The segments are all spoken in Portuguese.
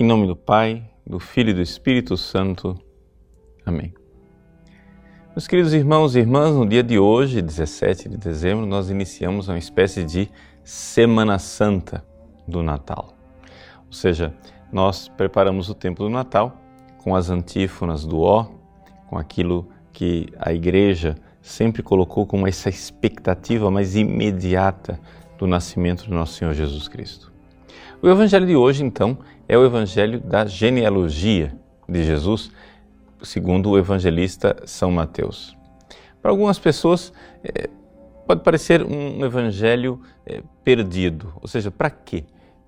Em nome do Pai, do Filho e do Espírito Santo. Amém. Meus queridos irmãos e irmãs, no dia de hoje, 17 de dezembro, nós iniciamos uma espécie de Semana Santa do Natal. Ou seja, nós preparamos o tempo do Natal com as antífonas do Ó, com aquilo que a igreja sempre colocou como essa expectativa mais imediata do nascimento do nosso Senhor Jesus Cristo. O evangelho de hoje, então, é o evangelho da genealogia de Jesus, segundo o evangelista São Mateus. Para algumas pessoas, é, pode parecer um evangelho é, perdido, ou seja, para quê?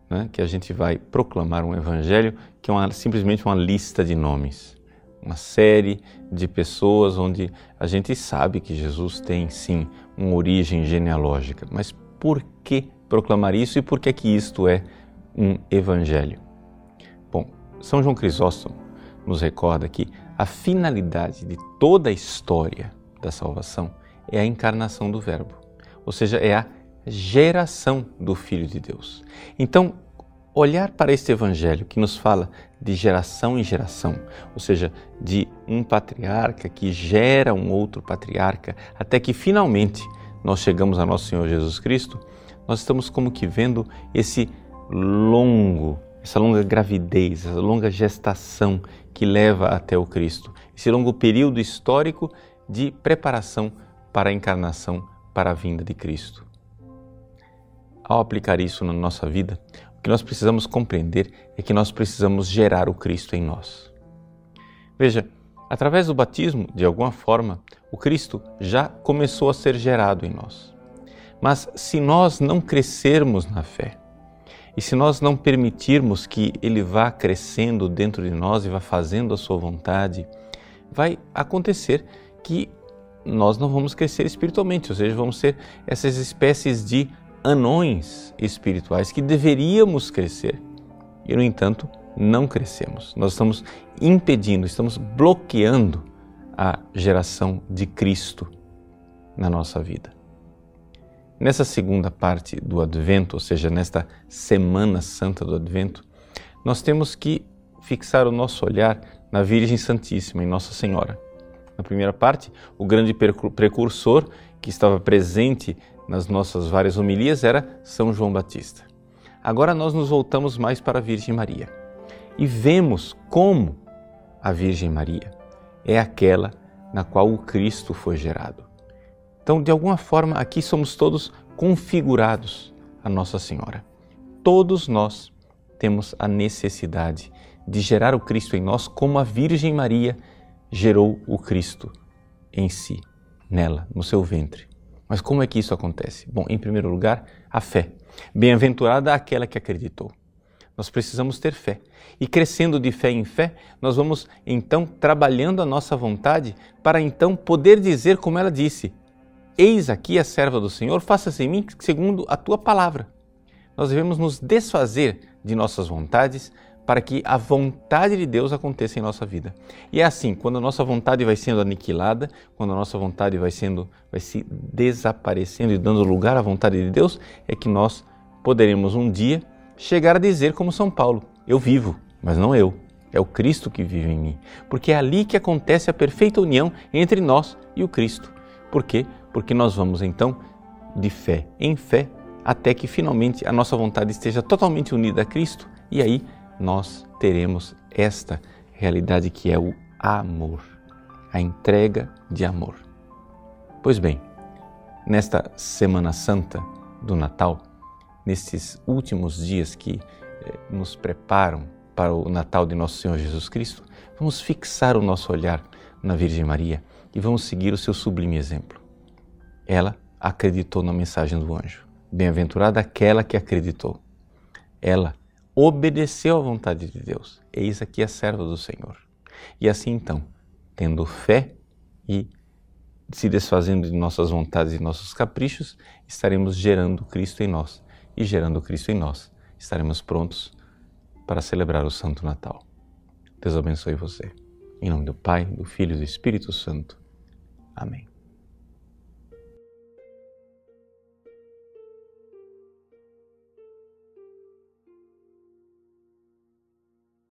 Né, que a gente vai proclamar um evangelho que é uma, simplesmente uma lista de nomes uma série de pessoas onde a gente sabe que Jesus tem sim uma origem genealógica, mas por que proclamar isso e por que que isto é um evangelho? São João Crisóstomo nos recorda que a finalidade de toda a história da salvação é a encarnação do Verbo, ou seja, é a geração do Filho de Deus. Então, olhar para este evangelho que nos fala de geração em geração, ou seja, de um patriarca que gera um outro patriarca, até que finalmente nós chegamos a nosso Senhor Jesus Cristo, nós estamos como que vendo esse longo, essa longa gravidez, essa longa gestação que leva até o Cristo, esse longo período histórico de preparação para a encarnação, para a vinda de Cristo. Ao aplicar isso na nossa vida, o que nós precisamos compreender é que nós precisamos gerar o Cristo em nós. Veja, através do batismo, de alguma forma, o Cristo já começou a ser gerado em nós. Mas se nós não crescermos na fé, e se nós não permitirmos que Ele vá crescendo dentro de nós e vá fazendo a Sua vontade, vai acontecer que nós não vamos crescer espiritualmente, ou seja, vamos ser essas espécies de anões espirituais que deveríamos crescer e, no entanto, não crescemos. Nós estamos impedindo, estamos bloqueando a geração de Cristo na nossa vida. Nessa segunda parte do Advento, ou seja, nesta Semana Santa do Advento, nós temos que fixar o nosso olhar na Virgem Santíssima, em Nossa Senhora. Na primeira parte, o grande precursor que estava presente nas nossas várias homilias era São João Batista. Agora nós nos voltamos mais para a Virgem Maria e vemos como a Virgem Maria é aquela na qual o Cristo foi gerado. Então, de alguma forma, aqui somos todos configurados a Nossa Senhora. Todos nós temos a necessidade de gerar o Cristo em nós como a Virgem Maria gerou o Cristo em si, nela, no seu ventre. Mas como é que isso acontece? Bom, em primeiro lugar, a fé. Bem-aventurada aquela que acreditou. Nós precisamos ter fé. E crescendo de fé em fé, nós vamos então trabalhando a nossa vontade para então poder dizer como ela disse: Eis aqui a serva do Senhor, faça-se em mim segundo a tua palavra. Nós devemos nos desfazer de nossas vontades para que a vontade de Deus aconteça em nossa vida. E é assim, quando a nossa vontade vai sendo aniquilada, quando a nossa vontade vai sendo vai se desaparecendo e dando lugar à vontade de Deus, é que nós poderemos um dia chegar a dizer como São Paulo: eu vivo, mas não eu. É o Cristo que vive em mim. Porque é ali que acontece a perfeita união entre nós e o Cristo. Por quê? Porque nós vamos então de fé em fé até que finalmente a nossa vontade esteja totalmente unida a Cristo e aí nós teremos esta realidade que é o amor, a entrega de amor. Pois bem, nesta Semana Santa do Natal, nestes últimos dias que eh, nos preparam para o Natal de Nosso Senhor Jesus Cristo, vamos fixar o nosso olhar na Virgem Maria e vamos seguir o seu sublime exemplo. Ela acreditou na mensagem do anjo. Bem-aventurada aquela que acreditou. Ela obedeceu à vontade de Deus. Eis aqui a serva do Senhor. E assim então, tendo fé e se desfazendo de nossas vontades e nossos caprichos, estaremos gerando Cristo em nós. E gerando Cristo em nós, estaremos prontos para celebrar o Santo Natal. Deus abençoe você. Em nome do Pai, do Filho e do Espírito Santo. Amém.